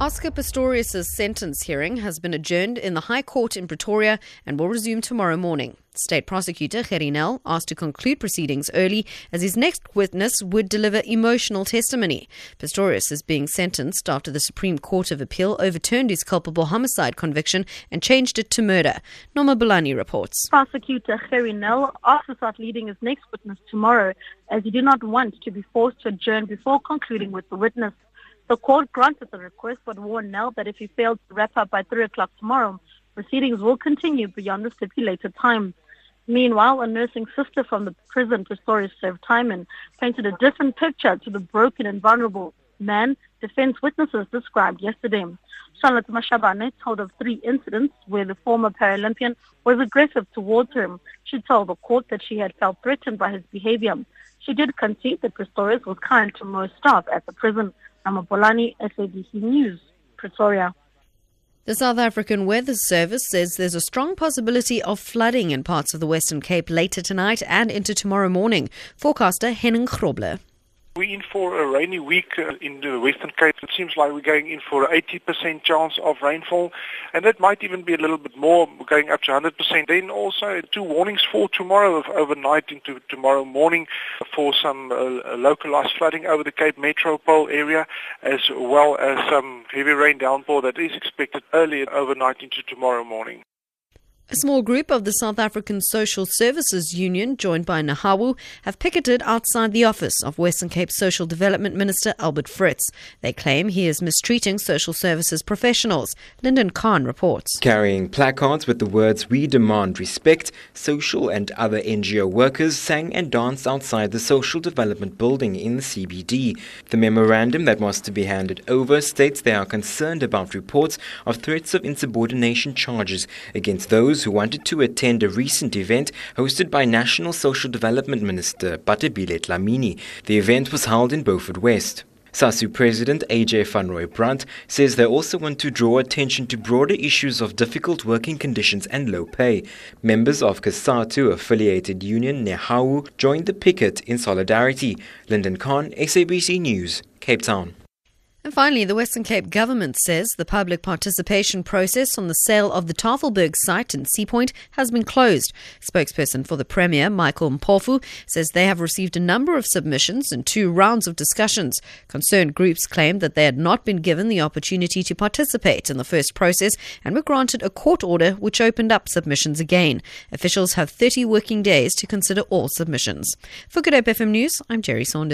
Oscar Pistorius' sentence hearing has been adjourned in the High Court in Pretoria and will resume tomorrow morning. State prosecutor Gerrie Nel asked to conclude proceedings early as his next witness would deliver emotional testimony. Pistorius is being sentenced after the Supreme Court of Appeal overturned his culpable homicide conviction and changed it to murder. Norma Bulani reports. Prosecutor Gerrie Nel asked to start leading his next witness tomorrow as he did not want to be forced to adjourn before concluding with the witness. The court granted the request but warned Nel that if he failed to wrap up by 3 o'clock tomorrow, proceedings will continue beyond the stipulated time. Meanwhile, a nursing sister from the prison Pistorius served time in painted a different picture to the broken and vulnerable man defense witnesses described yesterday. Charlotte Mashabane told of three incidents where the former Paralympian was aggressive towards her. She told the court that she had felt threatened by his behavior. She did concede that Pistorius was kind to most staff at the prison. Namapolani, SABC News, Pretoria. The South African Weather Service says there's a strong possibility of flooding in parts of the Western Cape later tonight and into tomorrow morning. Forecaster Henning Grobler. We're in for a rainy week uh, in the Western Cape. It seems like we're going in for an 80% chance of rainfall, and that might even be a little bit more, going up to 100%. Then also two warnings for tomorrow overnight into tomorrow morning for some uh, localized flooding over the Cape Metropole area, as well as some heavy rain downpour that is expected early overnight into tomorrow morning. A small group of the South African Social Services Union, joined by NEHAWU, have picketed outside the office of Western Cape Social Development Minister Albert Fritz. They claim he is mistreating social services professionals. Lyndon Khan reports. Carrying placards with the words We demand respect, social and other NGO workers sang and danced outside the Social Development Building in the CBD. The memorandum that was to be handed over states they are concerned about reports of threats of insubordination charges against those those who wanted to attend a recent event hosted by National Social Development Minister Bathabile Dlamini. The event was held in Beaufort West. SASU President AJ Van Rooyen-Brand says they also want to draw attention to broader issues of difficult working conditions and low pay. Members of COSATU affiliated union NEHAWU joined the picket in solidarity. Lyndon Khan, SABC News, Cape Town. And finally, the Western Cape government says the public participation process on the sale of the Tafelberg site in Sea has been closed. Spokesperson for the Premier, Michael Mpofu, says they have received a number of submissions and two rounds of discussions. Concerned groups claimed that they had not been given the opportunity to participate in the first process and were granted a court order which opened up submissions again. Officials have 30 working days to consider all submissions. For Good Hope FM News, I'm Jerry Saunders.